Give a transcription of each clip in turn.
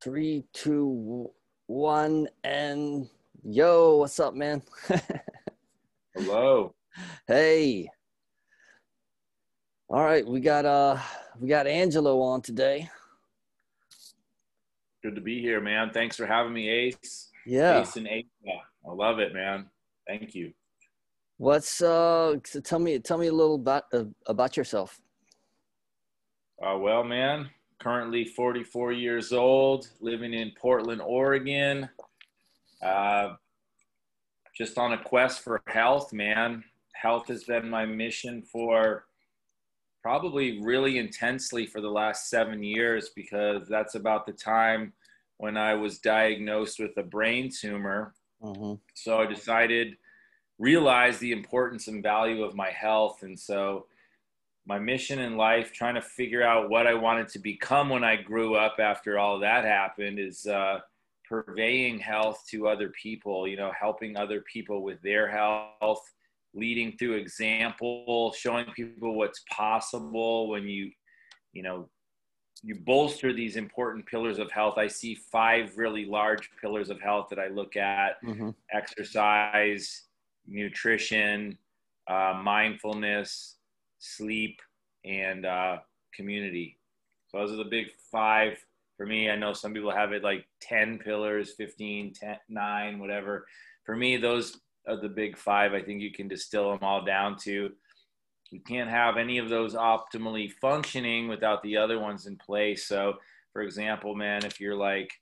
Three, two, one, and yo, what's up, man? Hello. hey. All right, we got uh we got Angelo on today. Good to be here, man. Thanks for having me, Ace. Yeah. Ace and Ace. I love it, man. Thank you. What's uh so tell me tell me a little about uh, about yourself. Uh, well, man, currently 44 years old, living in Portland, Oregon. Uh, just on a quest for health, man. Health has been my mission for probably really intensely for the last seven years because that's about the time when I was diagnosed with a brain tumor. Mm-hmm. So I decided, realize the importance and value of my health. And so my mission in life, trying to figure out what I wanted to become when I grew up after all that happened, is uh, purveying health to other people, you know, helping other people with their health, leading through example, showing people what's possible when you, you know, you bolster these important pillars of health. I see five really large pillars of health that I look at mm-hmm. exercise, nutrition, uh, mindfulness, sleep, and uh, community. So those are the big five for me. I know some people have it like 10 pillars, 15, 10, 9, whatever. For me, those are the big five. I think you can distill them all down to. You can't have any of those optimally functioning without the other ones in place. So, for example, man, if you're like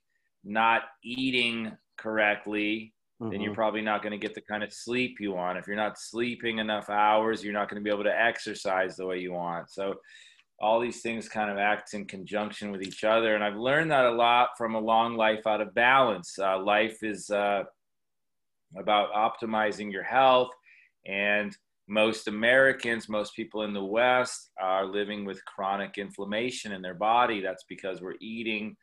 not eating correctly, mm-hmm. then you're mm-hmm. probably not going to get the kind of sleep you want. If you're not sleeping enough hours, you're not going to be able to exercise the way you want. So all these things kind of act in conjunction with each other. And I've learned that a lot from a long life out of balance. Uh, life is uh, about optimizing your health. And most Americans, most people in the West are living with chronic inflammation in their body. That's because we're eating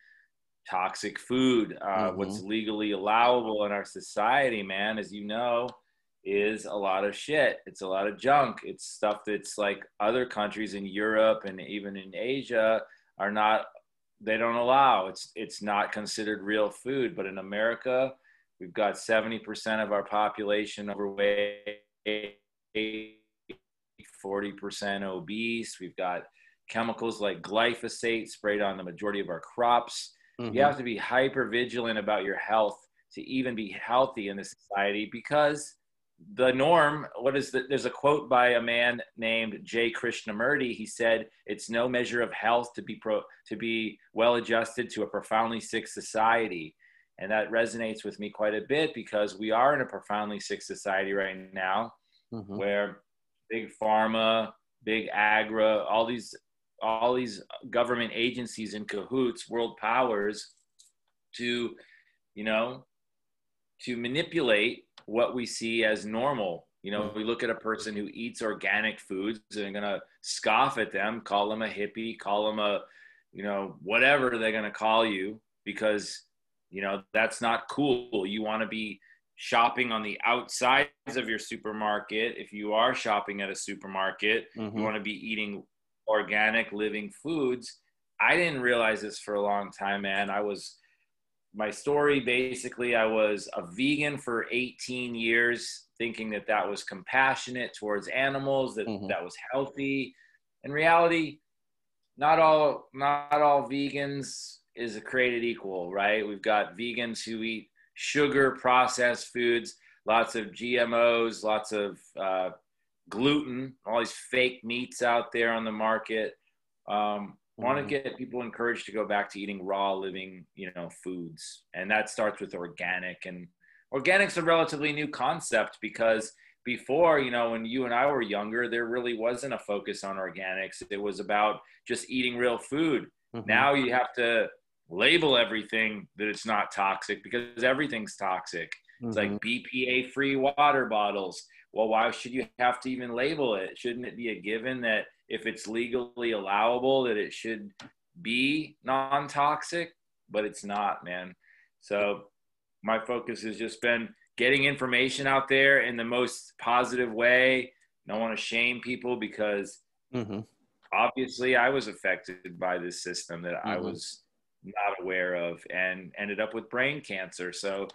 toxic food. Uh, mm-hmm. What's legally allowable in our society, man, as you know, is a lot of shit. It's a lot of junk. It's stuff that's like other countries in Europe and even in Asia are not. They don't allow. It's it's not considered real food. But in America, we've got seventy percent of our population overweight, forty percent obese. We've got chemicals like glyphosate sprayed on the majority of our crops Mm-hmm. You have to be hyper vigilant about your health to even be healthy in this society because the norm what is the, there's a quote by a man named jay krishnamurti he said it's no measure of health to be pro to be well adjusted to a profoundly sick society and that resonates with me quite a bit because we are in a profoundly sick society right now mm-hmm. where big pharma big agra all these all these government agencies in cahoots, world powers, to, you know, to manipulate what we see as normal. You know, we look at a person who eats organic foods and they're going to scoff at them, call them a hippie, call them a, you know, whatever they're going to call you because, you know, that's not cool. You want to be shopping on the outsides of your supermarket. If you are shopping at a supermarket, mm-hmm. you want to be eating organic living foods. I didn't realize this for a long time, man. I was my story basically I was a vegan for 18 years thinking that that was compassionate towards animals that mm-hmm. that was healthy. In reality, not all not all vegans is a created equal, right? We've got vegans who eat sugar processed foods, lots of GMOs, lots of uh, gluten, all these fake meats out there on the market. Um, want to mm-hmm. get people encouraged to go back to eating raw living you know foods and that starts with organic and organic's a relatively new concept because before you know when you and i were younger there really wasn't a focus on organics it was about just eating real food mm-hmm. now you have to label everything that it's not toxic because everything's toxic mm-hmm. it's like mm-hmm. bpa free water bottles well, why should you have to even label it? Shouldn't it be a given that if it's legally allowable, that it should be non toxic? But it's not, man. So my focus has just been getting information out there in the most positive way. Don't want to shame people because mm-hmm. obviously I was affected by this system that mm-hmm. I was not aware of and ended up with brain cancer. So,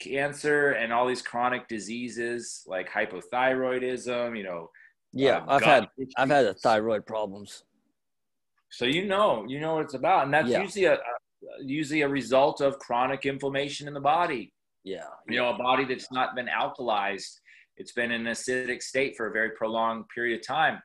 cancer and all these chronic diseases like hypothyroidism, you know. Yeah, uh, I've had issues. I've had thyroid problems. So you know, you know what it's about, and that's yeah. usually a, a usually a result of chronic inflammation in the body. Yeah, you know, a body that's not been alkalized. It's been in an acidic state for a very prolonged period of time.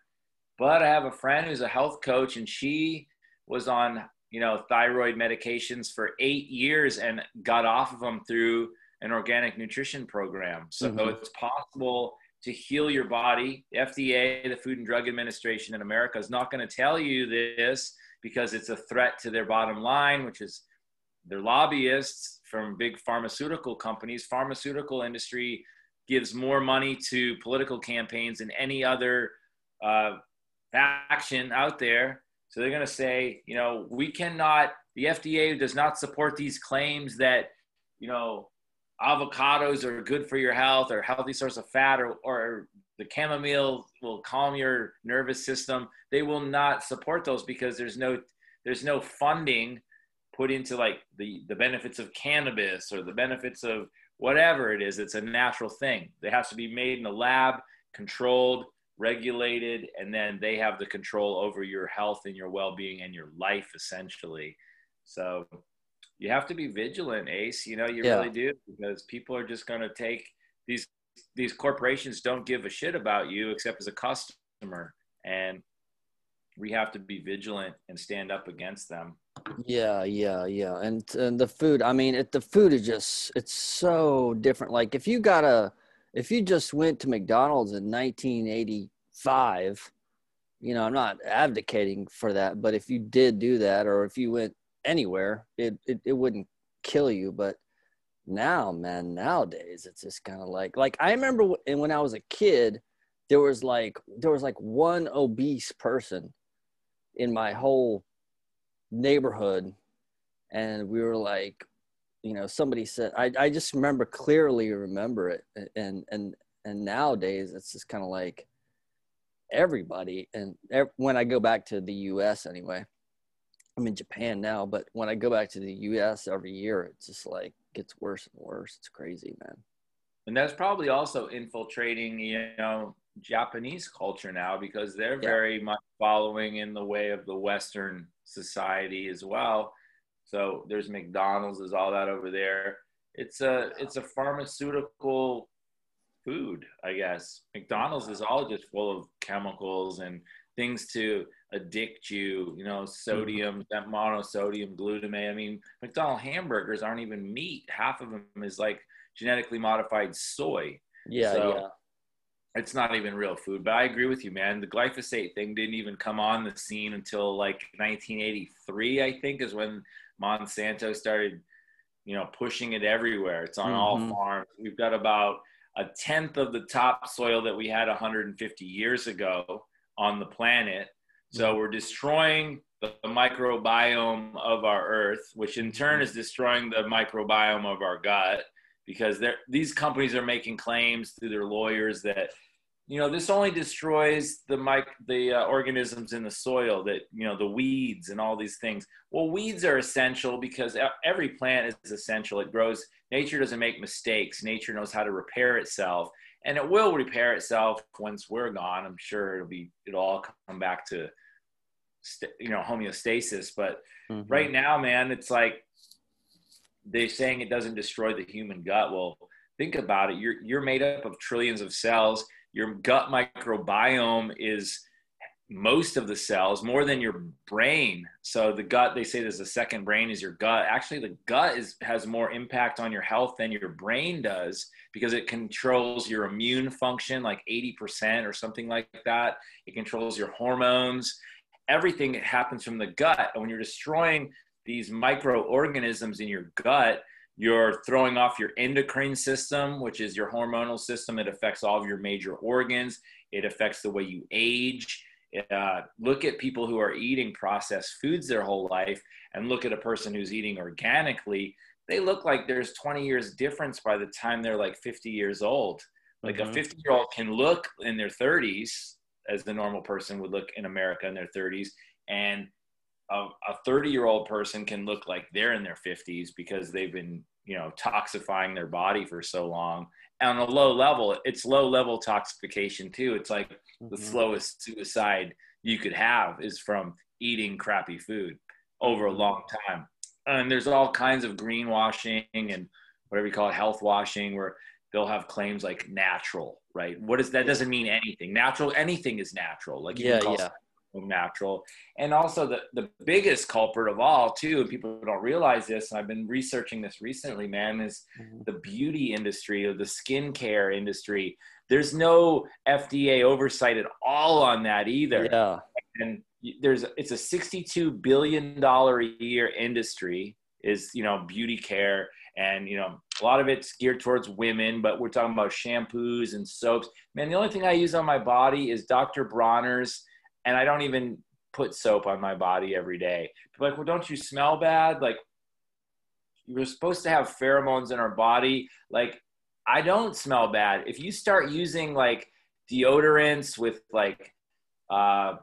But I have a friend who's a health coach, and she was on you know thyroid medications for eight years and got off of them through an organic nutrition program. So mm-hmm. it's possible to heal your body. FDA, the Food and Drug Administration in America, is not going to tell you this because it's a threat to their bottom line, which is their lobbyists from big pharmaceutical companies. Pharmaceutical industry gives more money to political campaigns than any other uh, faction out there. So they're going to say, you know, we cannot. The FDA does not support these claims that, you know, avocados are good for your health or healthy source of fat or, or the chamomile will calm your nervous system. They will not support those because there's no there's no funding put into like the the benefits of cannabis or the benefits of whatever it is. It's a natural thing. It has to be made in a lab controlled regulated and then they have the control over your health and your well-being and your life essentially. So you have to be vigilant, Ace. You know, you yeah. really do because people are just going to take these these corporations don't give a shit about you except as a customer, and we have to be vigilant and stand up against them. Yeah, yeah, yeah, and and the food. I mean, it, the food is just it's so different. Like if you got a if you just went to McDonald's in 1985 you know, I'm not advocating for that, but if you did do that, or if you went anywhere, it, it, it wouldn't kill you. But now, man, nowadays it's just kind of like, like I remember when I was a kid, there was like, there was like one obese person in my whole neighborhood. And we were like, you know, somebody said, I, I just remember clearly remember it. And, and, and nowadays it's just kind of like everybody. And when I go back to the US anyway, I'm in Japan now, but when I go back to the US every year, it's just like gets worse and worse. It's crazy, man. And that's probably also infiltrating, you know, Japanese culture now because they're yeah. very much following in the way of the Western society as well. So there's McDonald's, there's all that over there. It's a it's a pharmaceutical food, I guess. McDonald's is all just full of chemicals and things to addict you, you know, sodium, mm-hmm. that monosodium glutamate. I mean, McDonald hamburgers aren't even meat. Half of them is like genetically modified soy. Yeah, so yeah. It's not even real food. But I agree with you, man. The glyphosate thing didn't even come on the scene until like 1983, I think, is when Monsanto started, you know, pushing it everywhere. It's on mm-hmm. all farms. We've got about a tenth of the topsoil that we had 150 years ago on the planet. So we're destroying the microbiome of our earth, which in turn is destroying the microbiome of our gut because these companies are making claims through their lawyers that you know this only destroys the mic the uh, organisms in the soil that you know the weeds and all these things. Well weeds are essential because every plant is essential. It grows nature doesn't make mistakes. Nature knows how to repair itself and it will repair itself once we're gone. I'm sure it'll be it'll all come back to you know homeostasis but mm-hmm. right now man it's like they're saying it doesn't destroy the human gut. Well think about it. You're you're made up of trillions of cells. Your gut microbiome is most of the cells more than your brain. So the gut they say there's a second brain is your gut. Actually the gut is has more impact on your health than your brain does because it controls your immune function like 80% or something like that it controls your hormones everything happens from the gut. And when you're destroying these microorganisms in your gut, you're throwing off your endocrine system, which is your hormonal system. It affects all of your major organs. It affects the way you age. Uh, look at people who are eating processed foods their whole life and look at a person who's eating organically. They look like there's 20 years difference by the time they're like 50 years old. Like mm-hmm. a 50 year old can look in their 30s as the normal person would look in America in their 30s. And a 30 year old person can look like they're in their 50s because they've been you know toxifying their body for so long on a low level it's low level toxification too it's like mm-hmm. the slowest suicide you could have is from eating crappy food over a long time and there's all kinds of greenwashing and whatever you call it health washing where they'll have claims like natural right? What is that doesn't mean anything. Natural anything is natural. Like yeah yeah. natural. And also the, the biggest culprit of all too and people don't realize this and i've been researching this recently man is mm-hmm. the beauty industry or the skincare industry. There's no fda oversight at all on that either. Yeah. And there's it's a 62 billion dollar a year industry is you know beauty care and you know a lot of it's geared towards women but we're talking about shampoos and soaps man the only thing i use on my body is dr bronner's and I don't even put soap on my body every day. Like, well, don't you smell bad? Like, you're supposed to have pheromones in our body. Like, I don't smell bad. If you start using like deodorants with like, uh,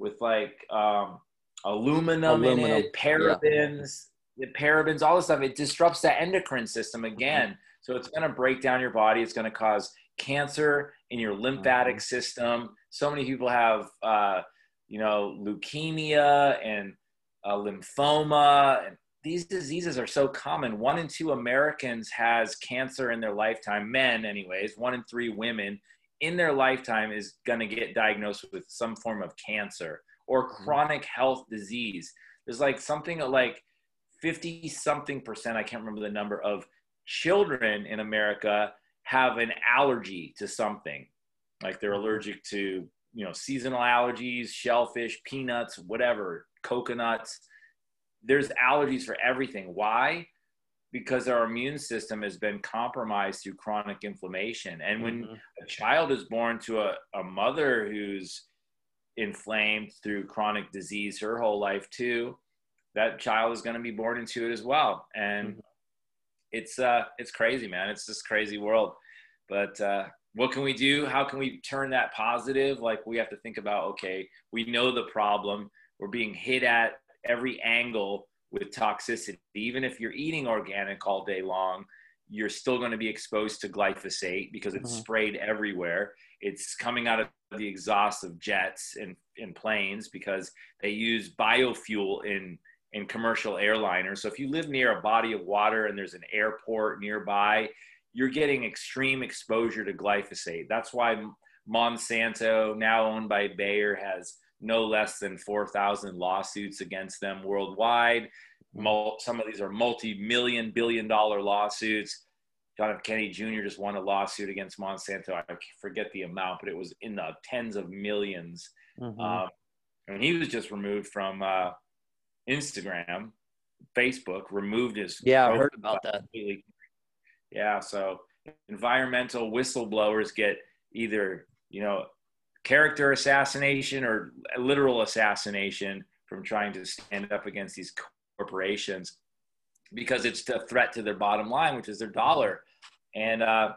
with like um, aluminum, aluminum, in it, parabens, yeah. the parabens, all this stuff, it disrupts the endocrine system again. Mm-hmm. So it's going to break down your body. It's going to cause cancer in your lymphatic mm-hmm. system. So many people have, uh, you know, leukemia and uh, lymphoma. And these diseases are so common. One in two Americans has cancer in their lifetime, men, anyways. One in three women in their lifetime is going to get diagnosed with some form of cancer or mm-hmm. chronic health disease. There's like something like 50 something percent, I can't remember the number, of children in America have an allergy to something like they're mm-hmm. allergic to you know seasonal allergies shellfish peanuts whatever coconuts there's allergies for everything why because our immune system has been compromised through chronic inflammation and when mm-hmm. a child is born to a, a mother who's inflamed through chronic disease her whole life too that child is going to be born into it as well and mm-hmm. it's uh it's crazy man it's this crazy world but uh what can we do? How can we turn that positive? Like we have to think about, okay, we know the problem. We're being hit at every angle with toxicity. Even if you're eating organic all day long, you're still going to be exposed to glyphosate because it's mm-hmm. sprayed everywhere. It's coming out of the exhaust of jets and, and planes because they use biofuel in in commercial airliners. So if you live near a body of water and there's an airport nearby, you're getting extreme exposure to glyphosate. That's why Monsanto, now owned by Bayer, has no less than 4,000 lawsuits against them worldwide. Some of these are multi million, billion dollar lawsuits. John F. Kennedy Jr. just won a lawsuit against Monsanto. I forget the amount, but it was in the tens of 1000000s mm-hmm. um, and he was just removed from uh, Instagram, Facebook, removed his. Yeah, I heard about that. Completely yeah. So environmental whistleblowers get either, you know, character assassination or literal assassination from trying to stand up against these corporations because it's a threat to their bottom line, which is their dollar. And uh,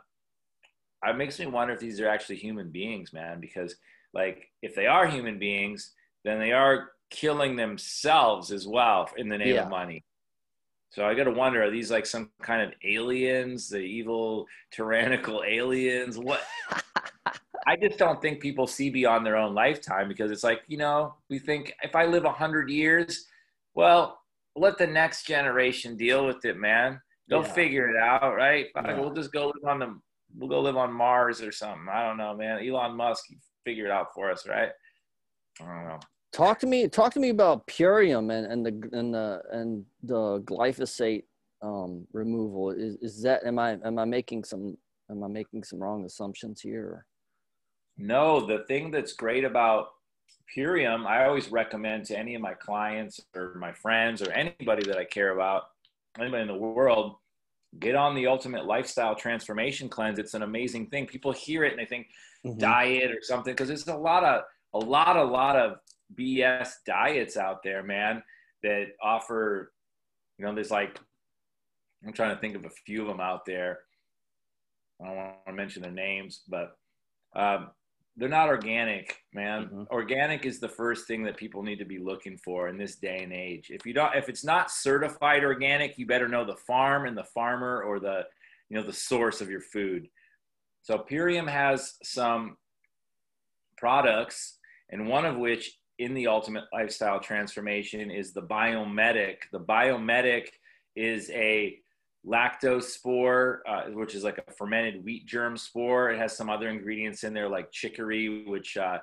it makes me wonder if these are actually human beings, man, because like if they are human beings, then they are killing themselves as well in the name yeah. of money. So I got to wonder: Are these like some kind of aliens, the evil, tyrannical aliens? What? I just don't think people see beyond their own lifetime because it's like you know we think if I live a hundred years, well, let the next generation deal with it, man. They'll yeah. figure it out, right? Yeah. We'll just go live on the we'll go live on Mars or something. I don't know, man. Elon Musk figure it out for us, right? I don't know. Talk to me. Talk to me about Purium and, and the and the and the glyphosate um, removal. Is is that am I am I making some am I making some wrong assumptions here? No, the thing that's great about Purium, I always recommend to any of my clients or my friends or anybody that I care about, anybody in the world, get on the ultimate lifestyle transformation cleanse. It's an amazing thing. People hear it and they think mm-hmm. diet or something because there's a lot of a lot, a lot of BS diets out there, man, that offer, you know, there's like, I'm trying to think of a few of them out there. I don't want to mention their names, but um, they're not organic, man. Mm-hmm. Organic is the first thing that people need to be looking for in this day and age. If you don't, if it's not certified organic, you better know the farm and the farmer or the, you know, the source of your food. So Purium has some products, and one of which in the ultimate lifestyle transformation is the Biome Medic. The Biome Medic is a lactose spore, uh, which is like a fermented wheat germ spore. It has some other ingredients in there like chicory, which uh,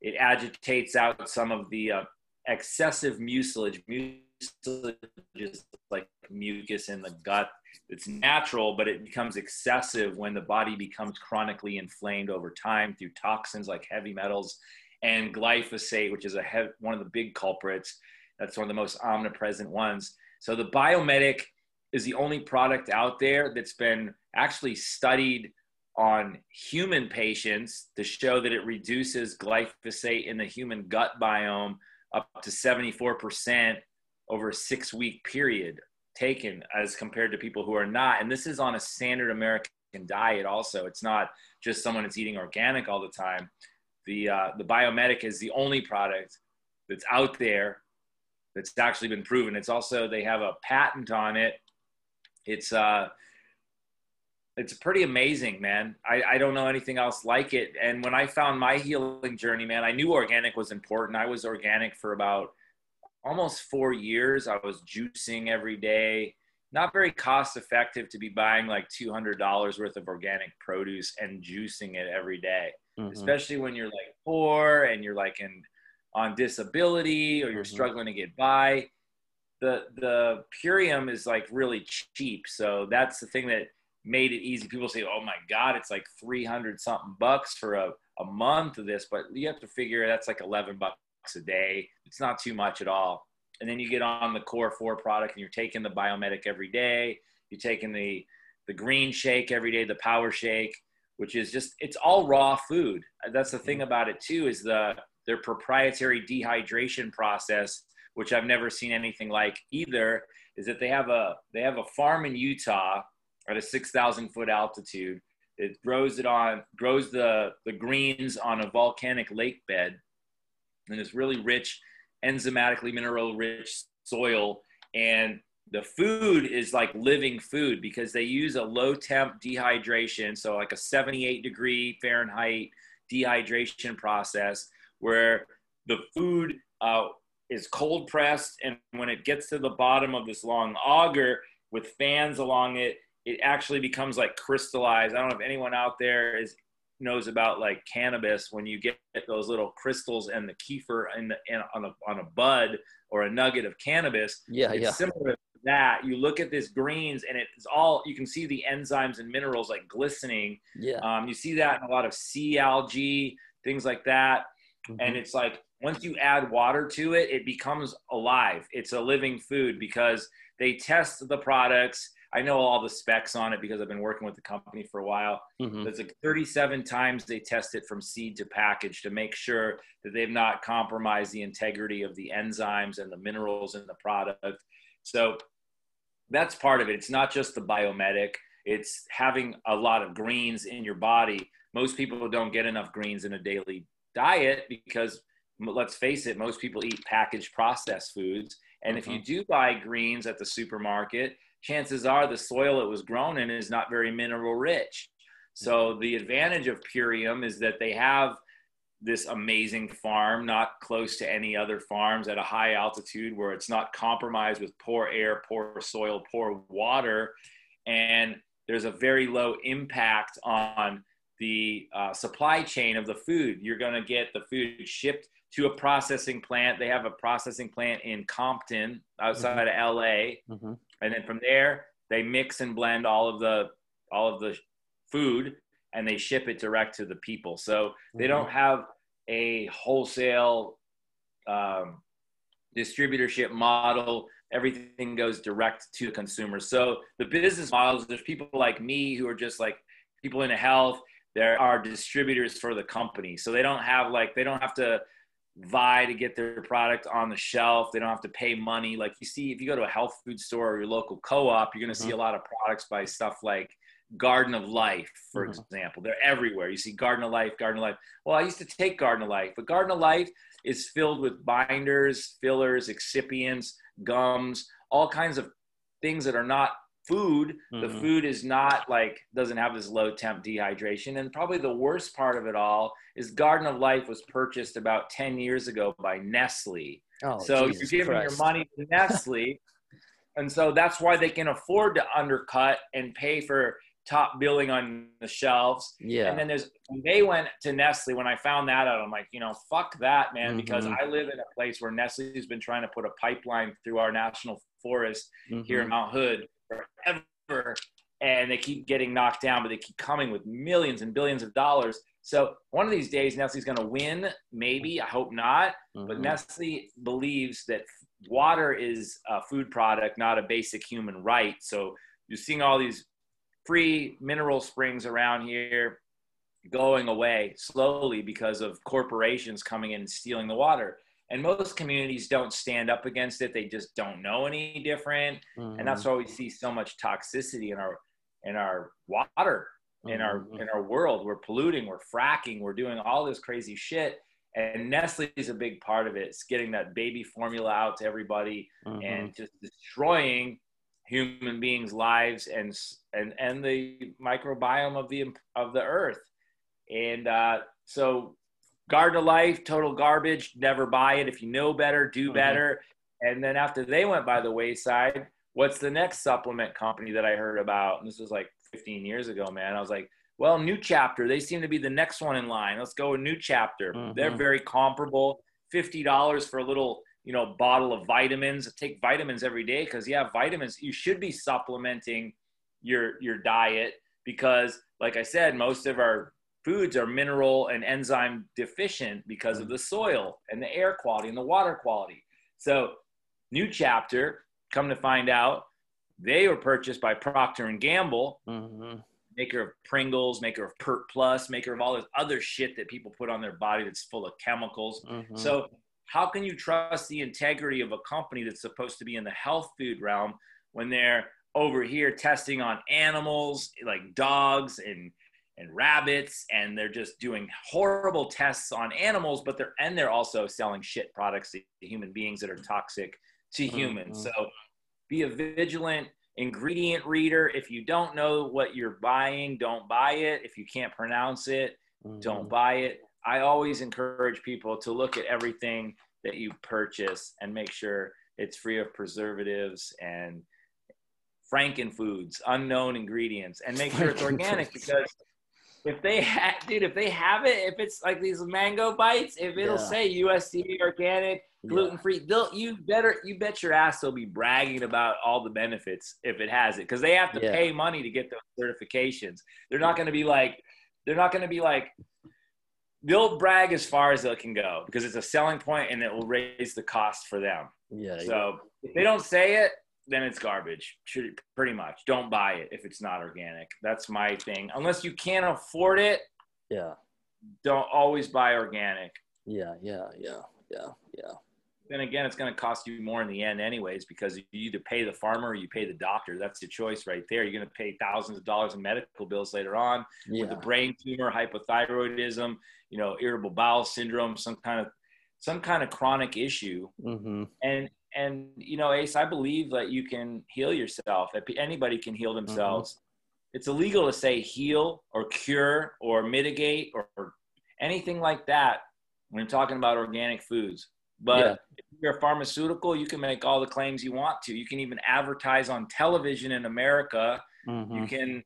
it agitates out some of the uh, excessive mucilage. Mucilage is like mucus in the gut. It's natural, but it becomes excessive when the body becomes chronically inflamed over time through toxins like heavy metals and glyphosate, which is a one of the big culprits. That's one of the most omnipresent ones. So the Biome Medic is the only product out there that's been actually studied on human patients to show that it reduces glyphosate in the human gut biome up to 74% over a six week period taken as compared to people who are not. And this is on a standard American diet also. It's not just someone that's eating organic all the time. The, uh, the Biome Medic is the only product that's out there that's actually been proven. It's also, they have a patent on it it's uh it's pretty amazing, man. I, I don't know anything else like it. And when I found my healing journey, man, I knew organic was important. I was organic for about almost four years. I was juicing every day. Not very cost effective to be buying like $200 worth of organic produce and juicing it every day, mm-hmm. especially when you're like poor and you're like in on disability or you're mm-hmm. struggling to get by the the Purium is like really cheap, so that's the thing that made it easy. People say, "Oh my God, it's like three hundred something bucks for a a month of this," but you have to figure that's like eleven bucks a day. It's not too much at all. And then you get on the Core Four product, and you're taking the Biome Medic every day. You're taking the the green shake every day, the Power Shake, which is just it's all raw food. That's the thing mm-hmm. about it too is the their proprietary dehydration process which I've never seen anything like either, is that they have a they have a farm in Utah at a six thousand foot altitude. It grows it on grows the the greens on a volcanic lake bed, and it's really rich, enzymatically mineral rich soil. And the food is like living food because they use a low temp dehydration, so like a 78 degree Fahrenheit dehydration process where the food uh, is cold pressed, and when it gets to the bottom of this long auger with fans along it, it actually becomes like crystallized. I don't know if anyone out there is knows about like cannabis when you get those little crystals and the kief in the in, on a on a bud or a nugget of cannabis. Yeah, it's yeah. Similar to that, you look at this greens and it's all you can see the enzymes and minerals like glistening. Yeah. Um, you see that in a lot of sea algae, things like that, mm-hmm. and it's like once you add water to it, it becomes alive. It's a living food because they test the products. I know all the specs on it because I've been working with the company for a while. Mm-hmm. There's like 37 times they test it from seed to package to make sure that they've not compromised the integrity of the enzymes and the minerals in the product. So that's part of it. It's not just the Biome Medic, it's having a lot of greens in your body. Most people don't get enough greens in a daily diet because let's face it, most people eat packaged processed foods. And if you mm-hmm. do buy greens at the supermarket, chances are the soil it was grown in is not very mineral rich. So mm-hmm. the advantage of Purium is that they have this amazing farm, not close to any other farms at a high altitude where it's not compromised with poor air, poor soil, poor water. And there's a very low impact on the uh, supply chain of the food. You're going to get the food shipped to a processing plant. They have a processing plant in Compton outside mm-hmm. of LA. Mm-hmm. And then from there, they mix and blend all of the all of the food and they ship it direct to the people. So mm-hmm. they don't have a wholesale um, distributorship model. Everything goes direct to the consumer. So the business models, there's people like me who are just like people in health. There are distributors for the company. So they don't have like, they don't have to vie to get their product on the shelf. They don't have to pay money. Like you see, if you go to a health food store or your local co-op, you're going to mm-hmm. see a lot of products by stuff like Garden of Life, for mm-hmm. example. They're everywhere. You see Garden of Life, Garden of Life. Well, I used to take Garden of Life, but Garden of Life is filled with binders, fillers, excipients, gums, all kinds of things that are not food. Mm-hmm. The food is not like doesn't have this low temp dehydration. And probably the worst part of it all is Garden of Life was purchased about 10 years ago by Nestle. Oh, so Jesus you're giving Christ. your money to Nestle. and so that's why they can afford to undercut and pay for top billing on the shelves. Yeah. And then there's they went to Nestle. When I found that out, I'm like, you know, fuck that, man, mm-hmm. because I live in a place where Nestle's been trying to put a pipeline through our national forest mm-hmm. here in Mount Hood forever. And they keep getting knocked down, but they keep coming with millions and billions of dollars. So one of these days, Nestle's going to win. Maybe I hope not. Mm-hmm. But Nestle believes that water is a food product, not a basic human right. So you're seeing all these free mineral springs around here going away slowly because of corporations coming in and stealing the water. And most communities don't stand up against it. They just don't know any different. Mm-hmm. And that's mm-hmm. why we see so much toxicity in our in our water, in our mm-hmm. in our world. We're polluting, we're fracking, we're doing all this crazy shit. And Nestle is a big part of it. It's getting that baby formula out to everybody mm-hmm. and just destroying human beings' lives and and and the microbiome of the of the earth. And uh, so, Garden of Life, total garbage. Never buy it. If you know better, do mm-hmm. better. And then after they went by the wayside, what's the next supplement company that I heard about? And this was like 15 years ago, man. I was like, well, New Chapter. They seem to be the next one in line. Let's go with New Chapter. Mm-hmm. They're very comparable. Fifty dollars for a little you know, bottle of vitamins. Take vitamins every day because yeah, vitamins. You should be supplementing your your diet because, like I said, most of our foods are mineral and enzyme deficient because of the soil and the air quality and the water quality. So, new chapter. Come to find out, they were purchased by Procter and Gamble. Mm-hmm maker of Pringles, maker of Pert Plus, maker of all this other shit that people put on their body that's full of chemicals. Mm-hmm. So how can you trust the integrity of a company that's supposed to be in the health food realm when they're over here testing on animals like dogs and and rabbits and they're just doing horrible tests on animals but they're and they're also selling shit products to human beings that are toxic to humans. Mm-hmm. so be a vigilant ingredient reader. If you don't know what you're buying don't buy it. If you can't pronounce it mm-hmm. don't buy it. I always encourage people to look at everything that you purchase and make sure it's free of preservatives and frankenfoods, unknown ingredients, and make sure it's organic because if they have, dude, if they have it, if it's like these mango bites, if it'll yeah. say USDA organic, gluten free, yeah. they'll you better you bet your ass they'll be bragging about all the benefits if it has it because they have to yeah. pay money to get those certifications. They're not going to be like they're not going to be like they'll brag as far as they can go because it's a selling point and it will raise the cost for them. Yeah. So if they don't say it, then it's garbage. Pretty much. Don't buy it if it's not organic. That's my thing. Unless you can't afford it. Yeah. Don't always buy organic. Yeah. Yeah. Yeah. Yeah. Yeah then again, it's going to cost you more in the end, anyways, because you either pay the farmer or you pay the doctor. That's your choice right there. You're going to pay thousands of dollars in medical bills later on yeah. with a brain tumor, hypothyroidism, you know, irritable bowel syndrome, some kind of some kind of chronic issue. Mm-hmm. And and you know, Ace, I believe that you can heal yourself. Anybody can heal mm-hmm. themselves. Mm-hmm. It's illegal to say heal or cure or mitigate or, or anything like that when you're talking about organic foods but yeah. if you're a pharmaceutical, you can make all the claims you want to. You can even advertise on television in America. Mm-hmm. You can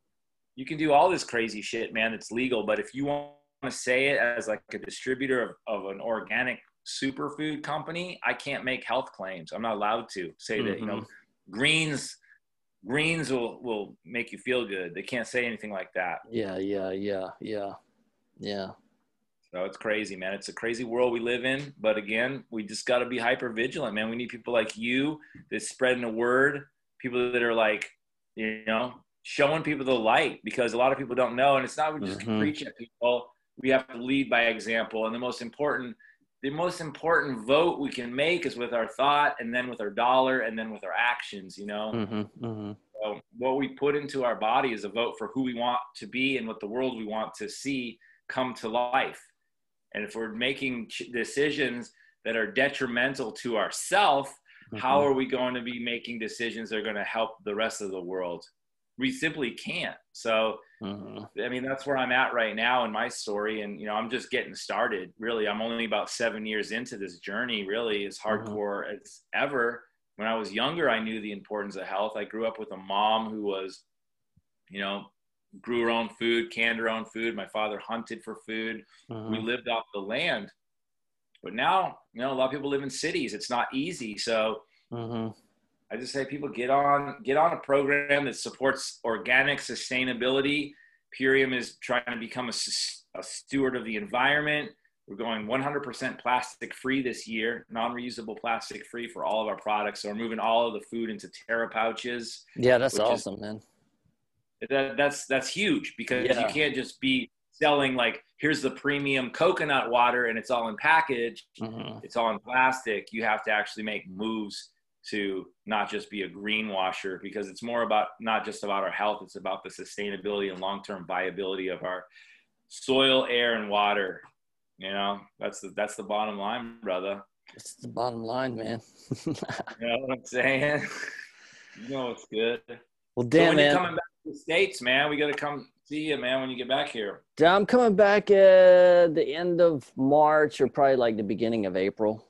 you can do all this crazy shit, man. It's legal. But if you want to say it as like a distributor of, of an organic superfood company, I can't make health claims. I'm not allowed to say mm-hmm. that, you know, mm-hmm. greens greens will will make you feel good. They can't say anything like that. Yeah, yeah, yeah, yeah. Yeah. So it's crazy, man. It's a crazy world we live in. But again, we just got to be hyper vigilant, man. We need people like you that's spreading the word, people that are like, you know, showing people the light because a lot of people don't know. And it's not we just mm-hmm. preach at people. We have to lead by example. And the most important, the most important vote we can make is with our thought and then with our dollar and then with our actions, you know? Mm-hmm. Mm-hmm. So what we put into our body is a vote for who we want to be and what the world we want to see come to life. And if we're making decisions that are detrimental to ourself, mm-hmm. how are we going to be making decisions that are going to help the rest of the world? We simply can't. So, mm-hmm. I mean, that's where I'm at right now in my story. And, you know, I'm just getting started. Really, I'm only about seven years into this journey, really, as mm-hmm. hardcore mm-hmm. as ever. When I was younger, I knew the importance of health. I grew up with a mom who was, you know, grew her own food, canned her own food. My father hunted for food. Uh-huh. We lived off the land. But now, you know, a lot of people live in cities. It's not easy. So. I just say people get on get on a program that supports organic sustainability. Purium is trying to become a, a steward of the environment. We're going 100% plastic free this year, non reusable plastic free for all of our products. So we're moving all of the food into Terra pouches. Yeah, that's awesome, is, man that, that's that's huge because yeah. you can't just be selling like here's the premium coconut water and it's all in package mm-hmm. it's all in plastic you have to actually make moves to not just be a green washer because it's more about not just about our health it's about the sustainability and long-term viability of our soil air and water you know that's the that's the bottom line brother it's the bottom line man you know what i'm saying you know it's good well damn so man the states, man. We got to come see you, man, when you get back here. I'm coming back at the end of March or probably like the beginning of April.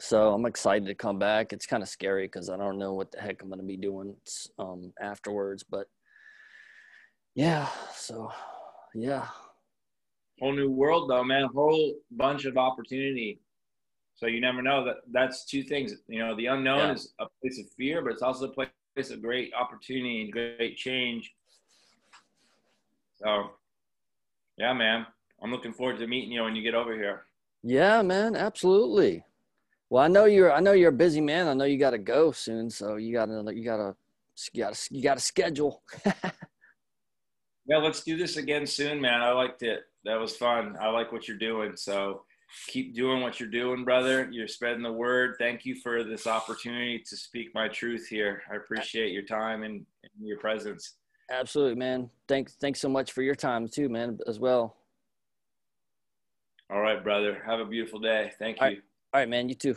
So I'm excited to come back. It's kind of scary because I don't know what the heck I'm going to be doing um, afterwards, but yeah. So yeah. Whole new world though, man. Whole bunch of opportunity. So you never know that that's two things. You know, the unknown yeah. is a place of fear, but it's also a place of great opportunity and great change. So, yeah, man, I'm looking forward to meeting you when you get over here. Yeah, man, absolutely. Well, I know you're I know you're a busy man. I know you got to go soon, so you got to you got to you got to you got to schedule. yeah, let's do this again soon, man. I liked it. That was fun. I like what you're doing. So, keep doing what you're doing, brother. You're spreading the word. Thank you for this opportunity to speak my truth here. I appreciate your time and, and your presence. Absolutely, man. Thanks, thanks so much for your time too, man, as well. All right, brother. Have a beautiful day. Thank you. All right, All right man. You too.